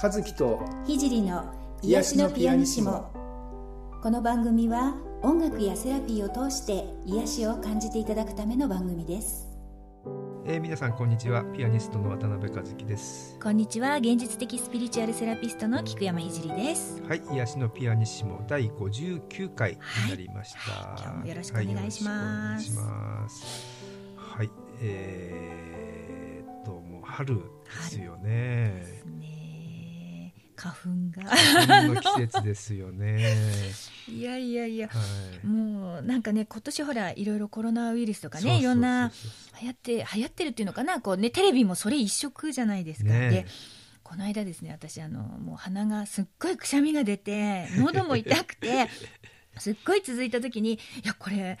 和樹と聖の癒しのピアニシモ。この番組は音楽やセラピーを通して癒しを感じていただくための番組です。えー、皆さんこんにちは。ピアニストの渡辺和樹です。こんにちは。現実的スピリチュアルセラピストの菊山聖です。はい。癒しのピアニシモ第59回になりました、はい、今日もよろしくお願いします、はい、ますはい、えー、っともう春ですよね花粉が。花粉の季節ですよね。いやいやいや、はい、もうなんかね今年ほらいろいろコロナウイルスとかねいろんな流行って流行ってるっていうのかな？こうねテレビもそれ一色じゃないですか、ね、でこの間ですね私あのもう鼻がすっごいくしゃみが出て喉も痛くて すっごい続いた時にいやこれ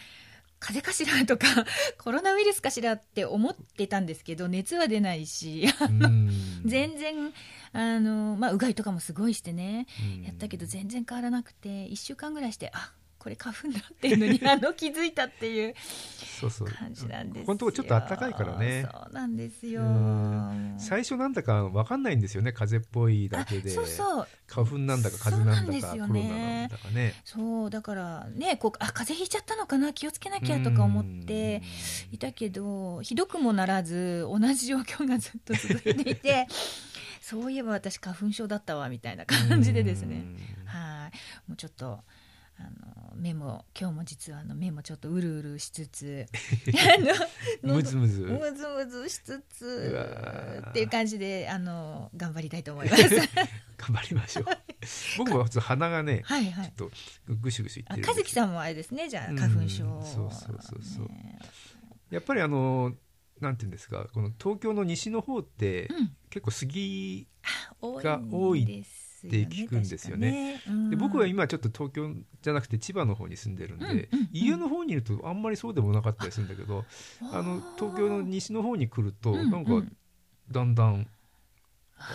風邪かしらとか コロナウイルスかしらって思ってたんですけど熱は出ないし 全然あの、まあ、うがいとかもすごいしてね。やったけど全然変わらなくて1週間ぐらいしてあこれ花粉だっていうのに あの気づいたっていう感じなんですよ。本当ちょっと暖かいからね。そうなんですよ。最初なんだかわかんないんですよね。風邪っぽいだけで。そうそう。花粉なんだか風邪なんだか、ね、コロナなんだかね。そうだからねこうあ風邪ひいちゃったのかな？気をつけなきゃとか思っていたけどひどくもならず同じ状況がずっと続いていて。そういえば私花粉症だったわみたいな感じでですねはいもうちょっとあの目も今日も実はあの目もちょっとうるうるしつつ あのむずむず。むずむずしつつっていう感じであの頑張りたいと思います。頑張りましょう。僕は普通鼻がね、はいはい、ちょっとぐしぐしいってる和樹さんもあれですねじゃあ花粉症、そうそうそうそう、ね、やっぱりあのなんていうんですかこの東京の西の方って、うん、結構杉が多いですって聞くんですよね。で僕は今ちょっと東京じゃなくて千葉の方に住んでるんで、うんうんうん、家の方にいるとあんまりそうでもなかったりするんだけどあの東京の西の方に来ると、なんかだんだん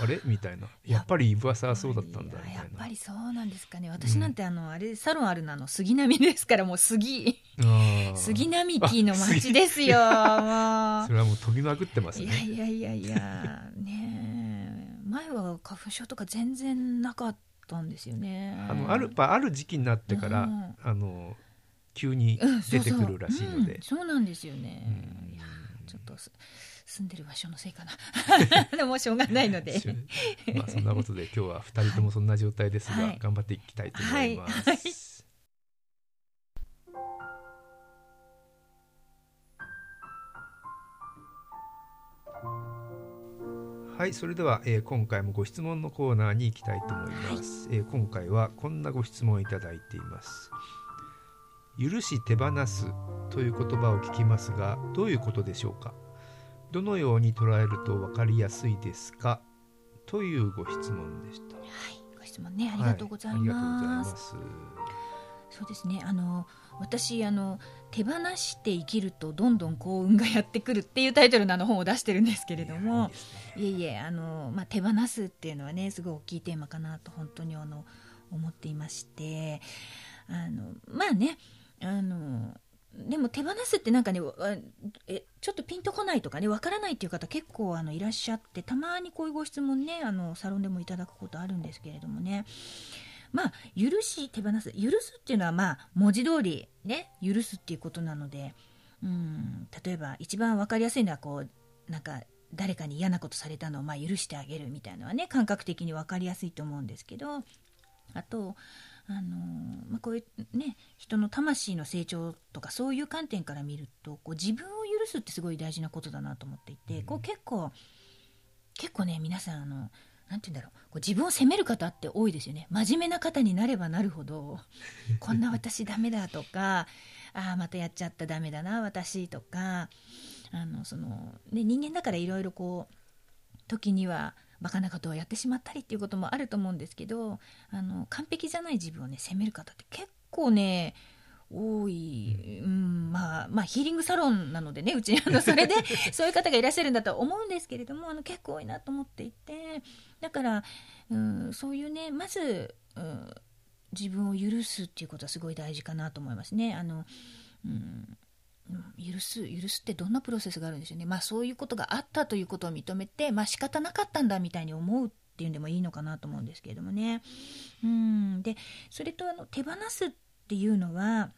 あれ？みたいな。やっぱり噂はそうだったんだみたいな。やっぱりそうなんですかね。私なんてあの、あれサロンあるのの杉並ですからもう杉。杉並木の町ですよそれはもう飛びまくってますね。いやいやいやいやね前は花粉症とか全然なかったんですよね。あのあるある時期になってから、うん、あの急に出てくるらしいので、うん、そうなんですよね、いやちょっと住んでる場所のせいかな。でもしょうがないので。まあそんなことで今日は2人ともそんな状態ですが、はい、頑張っていきたいと思います、はい。はいはい、それでは、えー、今回もご質問のコーナーに行きたいと思います、はい、えー、今回はこんなご質問をいただいています。許し手放すという言葉を聞きますがどういうことでしょうか？どのように捉えると分かりやすいですか？というご質問でした。はいご質問ねありがとうございます、はい、そうですね。あの私あの手放して生きるとどんどん幸運がやってくるっていうタイトルのあの本を出してるんですけれどもいえいえあの、まあ、手放すっていうのはねすごい大きいテーマかなと本当にあの思っていましてあのまあねあのでも手放すってなんかねえちょっとピンとこないとかねわからないっていう方結構あのいらっしゃってたまにこういうご質問ねあのサロンでもいただくことあるんですけれどもねまあ、許し手放す。許すっていうのは、まあ、文字通り、ね、許すっていうことなので、うん、例えば、一番分かりやすいのは、こう、なんか、誰かに嫌なことされたのを、まあ、許してあげるみたいなのはね、感覚的に分かりやすいと思うんですけど、あと、あのまあ、こういうね人の魂の成長とかそういう観点から見るとこう自分を許すってすごい大事なことだなと思っていて、こう結構結構ね皆さんあのなんて言うんだろう。こう自分を責める方って多いですよね。真面目な方になればなるほどこんな私ダメだとかああまたやっちゃったダメだな私とかあのその、ね、人間だからいろいろこう時にはバカなことをやってしまったりっていうこともあると思うんですけどあの完璧じゃない自分をね責める方って結構ね多い、うん、まあ、まあ、ヒーリングサロンなのでね、うちに あの、それで、そういう方がいらっしゃるんだと思うんですけれども、あの、結構多いなと思っていて、だから、うん、そういうね、まず、うん、自分を許すっていうことはすごい大事かなと思いますね。あの、うん許す許すってどんなプロセスがあるんでしょうね、まあ、そういうことがあったということを認めて、まあ仕方なかったんだみたいに思うっっていうんでもいいのかなと思うんですけれどもね。うんでそれとあの手放すっていうのは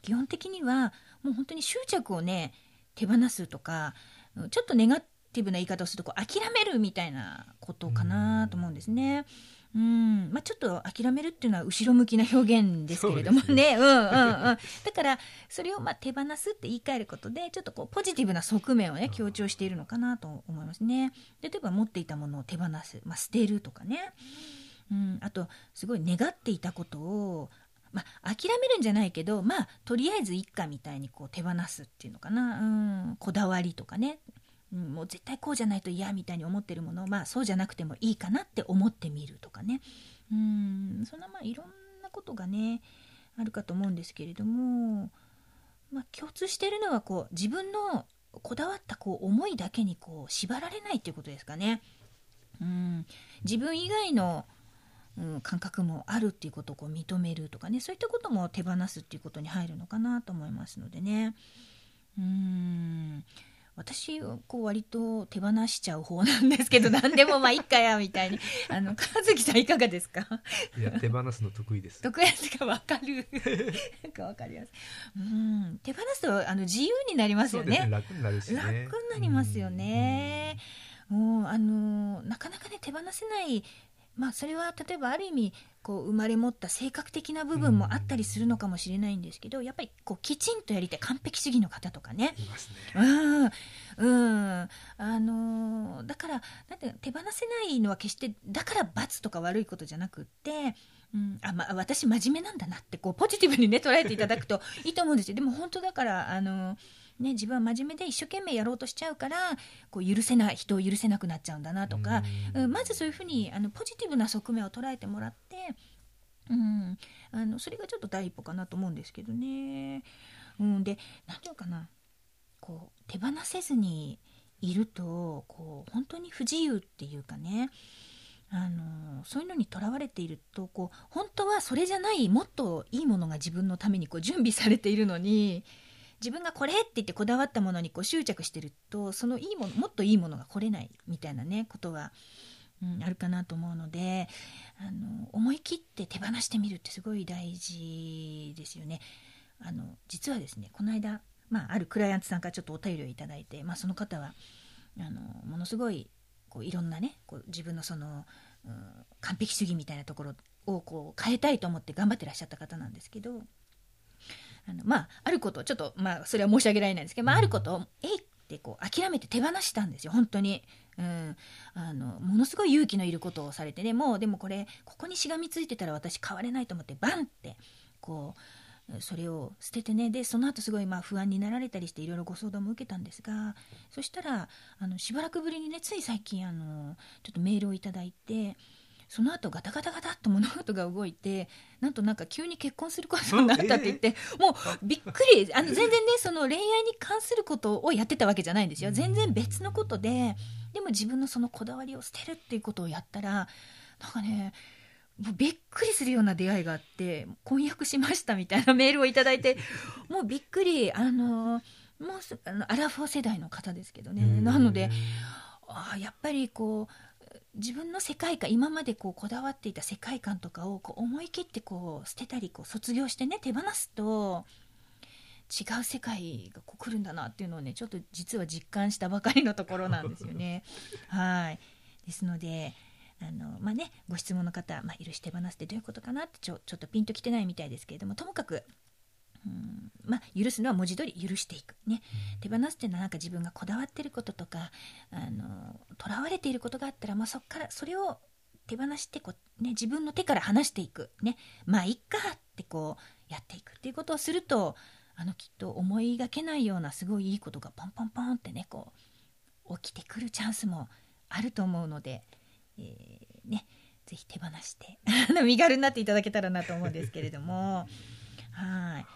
基本的にはもう本当に執着をね手放すとかちょっとネガティブな言い方をするとこう諦めるみたいなことかなと思うんですね。うん。まあ、ちょっと諦めるっていうのは後ろ向きな表現ですけれどもね、ね、うんうんうん、だからそれをまあ手放すって言い換えることでちょっとこうポジティブな側面をね強調しているのかなと思いますね。例えば持っていたものを手放す、まあ、捨てるとかね、うん、あとすごい願っていたことをまあ、諦めるんじゃないけど、まあ、とりあえず一家みたいにこう手放すっていうのかな、うん、こだわりとかね、うん、もう絶対こうじゃないと嫌みたいに思ってるものを、まあ、そうじゃなくてもいいかなって思ってみるとかね、うん、そんなまあいろんなことがねあるかと思うんですけれども、まあ、共通してるのはこう自分のこだわったこう思いだけにこう縛られないっていうことですかね。うん、自分以外のうん、感覚もあるっていうことをこう認めるとかねそういったことも手放すっていうことに入るのかなと思いますのでね。うん。私こう割と手放しちゃう方なんですけど 何でもまあいっかやみたいに。あの和樹さんいかがですか？いや手放すの得意です。得意ですか？分かる。なんか分かります。うん。手放すとあの自由になりますよね、ね、楽になね、楽になりますよね。もうあのなかなかね手放せないまあそれは例えばある意味こう生まれ持った性格的な部分もあったりするのかもしれないんですけど、やっぱりこうきちんとやりたい完璧主義の方とかね。うん。うん。あのだからなんて手放せないのは決してだから罰とか悪いことじゃなくって。うん、あまあ、私真面目なんだなってこうポジティブにね捉えていただくといいと思うんですよ。でも本当だからあのね、自分は真面目で一生懸命やろうとしちゃうからこう許せない人を許せなくなっちゃうんだなとか、うん、まずそういうふうにあのポジティブな側面を捉えてもらって、うん、あのそれがちょっと第一歩かなと思うんですけどね。うん、で何て言うかな。こう手放せずにいるとこう本当に不自由っていうかね。あのそういうのにとらわれているとこう本当はそれじゃないもっといいものが自分のためにこう準備されているのに自分がこれって言ってこだわったものにこう執着してるとそのいいものもっといいものが来れないみたいなねことは、うん、あるかなと思うのであの思い切って手放してみるってすごい大事ですよね。あの実はですねこの間、まあ、あるクライアントさんからちょっとお便りをいただいて、まあ、その方はあのものすごいこういろんなねこう自分のその、うん、完璧主義みたいなところをこう変えたいと思って頑張ってらっしゃった方なんですけどあのまああることちょっとまあそれは申し上げられないんですけど、まあ、あることをえいってこう諦めて手放したんですよ本当に。うん、あのものすごい勇気のいることをされてねもうでもこれここにしがみついてたら私変われないと思ってバンってこうそれを捨ててねでその後すごいまあ不安になられたりしていろいろご相談も受けたんですがそしたらあのしばらくぶりにねつい最近あのちょっとメールをいただいてその後ガタガタガタっと物事が動いてなんとなんか急に結婚することになったって言って、えー、もうびっくりあの全然ねその恋愛に関することをやってたわけじゃないんですよ。全然別のことででも自分のそのこだわりを捨てるっていうことをやったらなんかねもうびっくりするような出会いがあって婚約しましたみたいなメールを頂いて もうびっくりあのもうあのアラフォー世代の方ですけどね。なのであやっぱりこう自分の世界観今までこうこだわっていた世界観とかをこう思い切ってこう捨てたりこう卒業してね手放すと違う世界がこう来るんだなっていうのをねちょっと実は実感したばかりのところなんですよね。はいですのであのまあねご質問の方、まあ、許し手放すってどういうことかなってちょちょっとピンときてないみたいですけれどもともかくまあ、許すのは文字通り許していく、ね、手放すっていうのはなんか自分がこだわっていることとかとらわれていることがあったら、まあ、そこからそれを手放してこう、ね、自分の手から離していく、ね、まあいっかってこうやっていくっていうことをするとあのきっと思いがけないようなすごいいいことがポンポンポンってねこう起きてくるチャンスもあると思うので、えー、ね、ぜひ手放して 身軽になっていただけたらなと思うんですけれども。はい。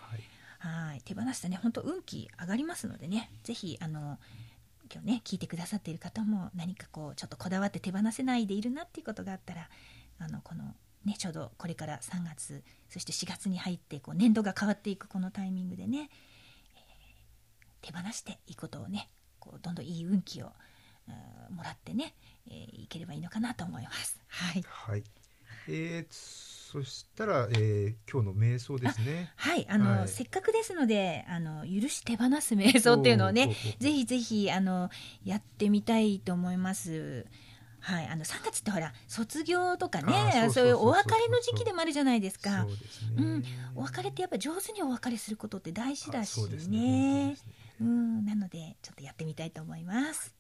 はい手放してね、本当運気上がりますのでね、ぜひあの今日ね聞いてくださっている方も何かこうちょっとこだわって手放せないでいるなっていうことがあったら、あのこのねちょうどこれから3月そして4月に入ってこう年度が変わっていくこのタイミングでね、えー、手放していいことをね、こうどんどんいい運気をもらってね、えー、いければいいのかなと思います。はい、はいえー、そしたら、えー、今日の瞑想ですね。はい、あの、はい、せっかくですので、あの許し手放す瞑想っていうのをね、ぜひぜひあのやってみたいと思います。はい、あの3月ってほら卒業とかねそういうお別れの時期でもあるじゃないですか。うん、お別れってやっぱ上手にお別れすることって大事だしね。うねうん、なのでちょっとやってみたいと思います。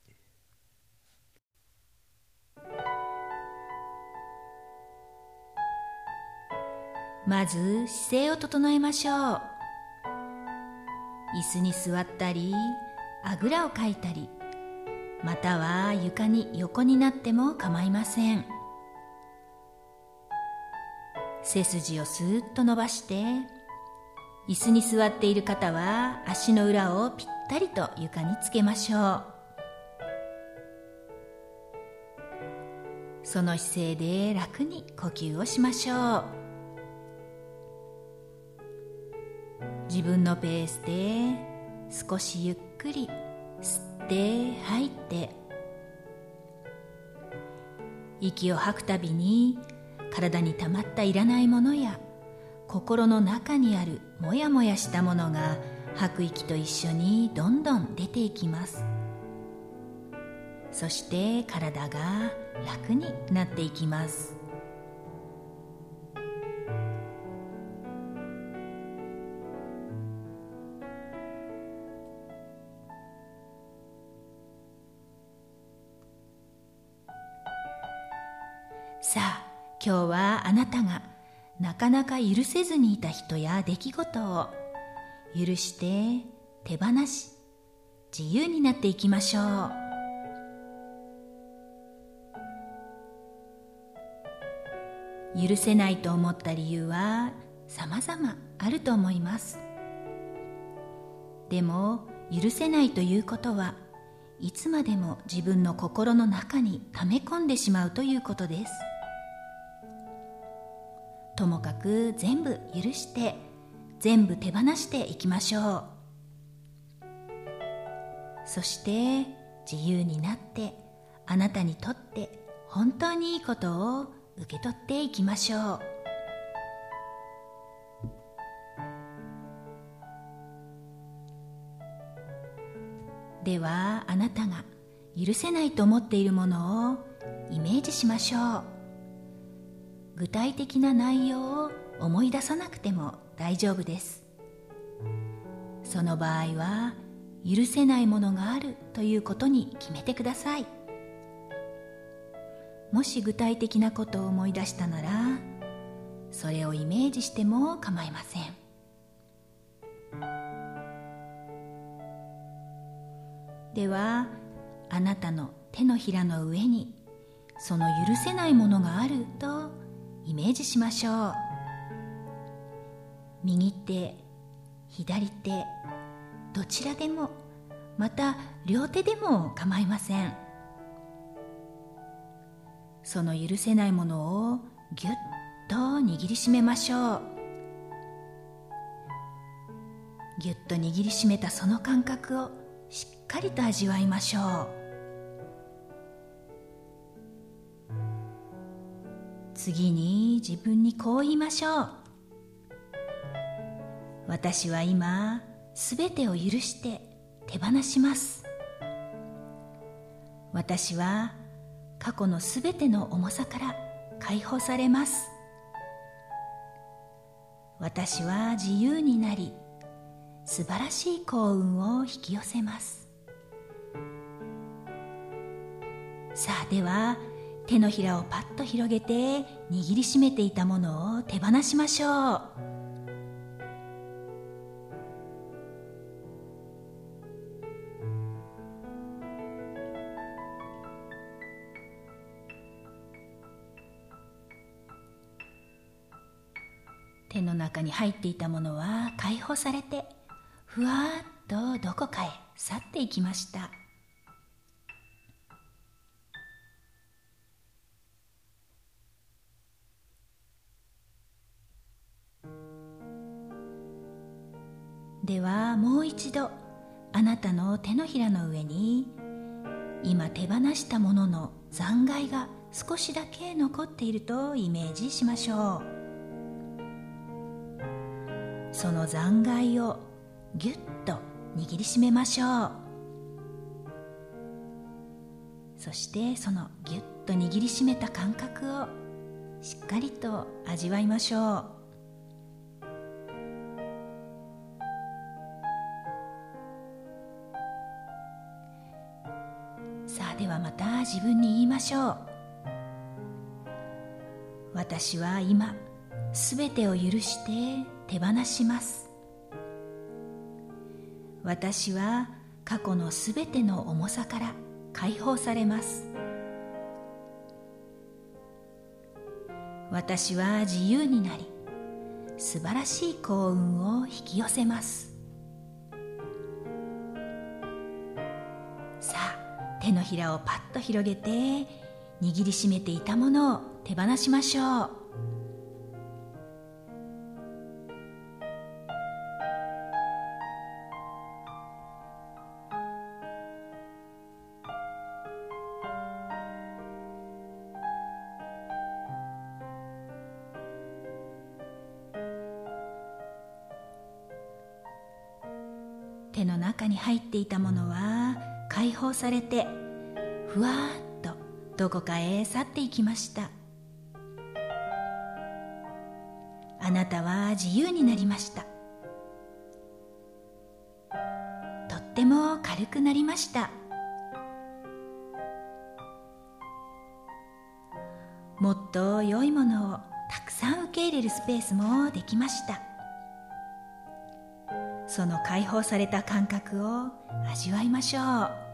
まず姿勢を整えましょう。椅子に座ったりあぐらをかいたりまたは床に横になっても構いません。背筋をスーッと伸ばして椅子に座っている方は足の裏をぴったりと床につけましょう。その姿勢で楽に呼吸をしましょう。自分のペースで少しゆっくり吸って吐いて息を吐くたびに体に溜まったいらないものや心の中にあるモヤモヤしたものが吐く息と一緒にどんどん出ていきます。そして体が楽になっていきます。今日はあなたがなかなか許せずにいた人や出来事を許して手放し自由になっていきましょう。許せないと思った理由は様々あると思います。でも許せないということはいつまでも自分の心の中に溜め込んでしまうということです。ともかく全部許して全部手放していきましょう。そして自由になってあなたにとって本当にいいことを受け取っていきましょう。ではあなたが許せないと思っているものをイメージしましょう。具体的な内容を思い出さなくても大丈夫です。その場合は許せないものがあるということに決めてください。もし具体的なことを思い出したならそれをイメージしても構いません。ではあなたの手のひらの上にその許せないものがあるとイメージしましょう。右手左手どちらでもまた両手でも構いません。その許せないものをぎゅっと握りしめましょう。ぎゅっと握りしめたその感覚をしっかりと味わいましょう。次に自分にこう言いましょう。私は今すべてを許して手放します。私は過去のすべての重さから解放されます。私は自由になり素晴らしい幸運を引き寄せます。さあでは手のひらをパッと広げて握りしめていたものを手放しましょう。手の中に入っていたものは解放されてふわっとどこかへ去っていきました。ではもう一度あなたの手のひらの上に今手放したものの残骸が少しだけ残っているとイメージしましょう。その残骸をぎゅっと握りしめましょう。そしてそのぎゅっと握りしめた感覚をしっかりと味わいましょう。ではまた自分に言いましょう。私は今すべてを許して手放します。私は過去のすべての重さから解放されます。私は自由になり素晴らしい幸運を引き寄せます。手のひらをパッと広げて握りしめていたものを手放しましょう。手の中に入っていたものは解放されてふわっとどこかへ去っていきました。あなたは自由になりました。とっても軽くなりました。もっと良いものをたくさん受け入れるスペースもできました。その解放された感覚を味わいましょう。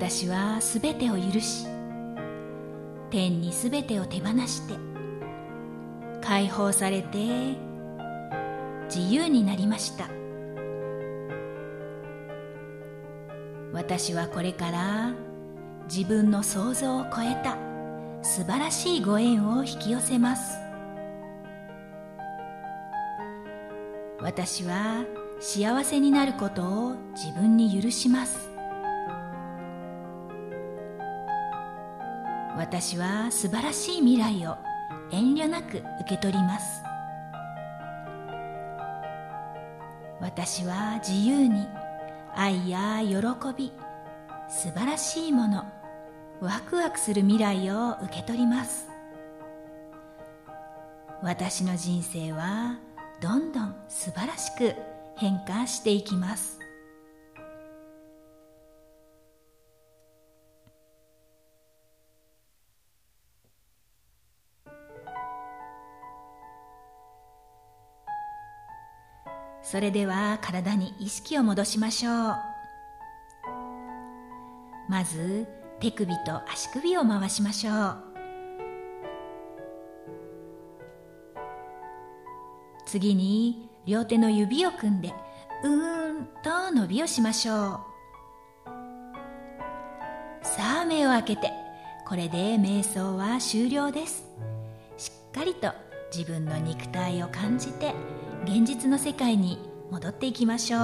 私はすべてを許し天にすべてを手放して解放されて自由になりました。私はこれから自分の想像を超えた素晴らしいご縁を引き寄せます。私は幸せになることを自分に許します。私は素晴らしい未来を遠慮なく受け取ります。私は自由に愛や喜び素晴らしいものワクワクする未来を受け取ります。私の人生はどんどん素晴らしく変化していきます。それでは体に意識を戻しましょう。まず手首と足首を回しましょう。次に両手の指を組んでうーんと伸びをしましょう。さあ目を開けてこれで瞑想は終了です。しっかりと自分の肉体を感じて現実の世界に戻っていきましょう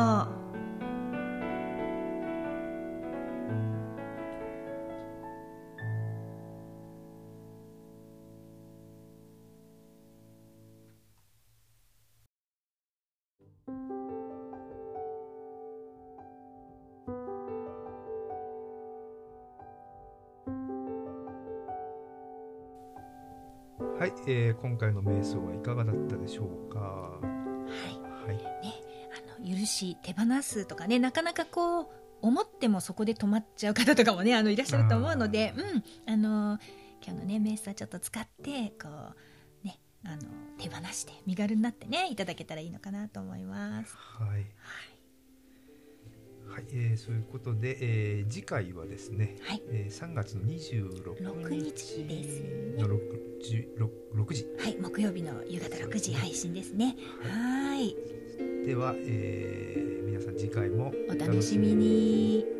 はい、えー、今回の瞑想はいかがだったでしょうか？し手放すとかね、なかなかこう思ってもそこで止まっちゃう方とかもね、あのいらっしゃると思うので、うん、あの今日のね瞑想ちょっと使ってこうね、あの手放して身軽になってねいただけたらいいのかなと思います。はい。はいはい、えー、そういうことで、えー、次回はですね、はいえー、3月の26日ですの 6, 時 6, 6時はい木曜日の夕方6時配信ですねはいでは、えー、皆さん次回もお楽しみに。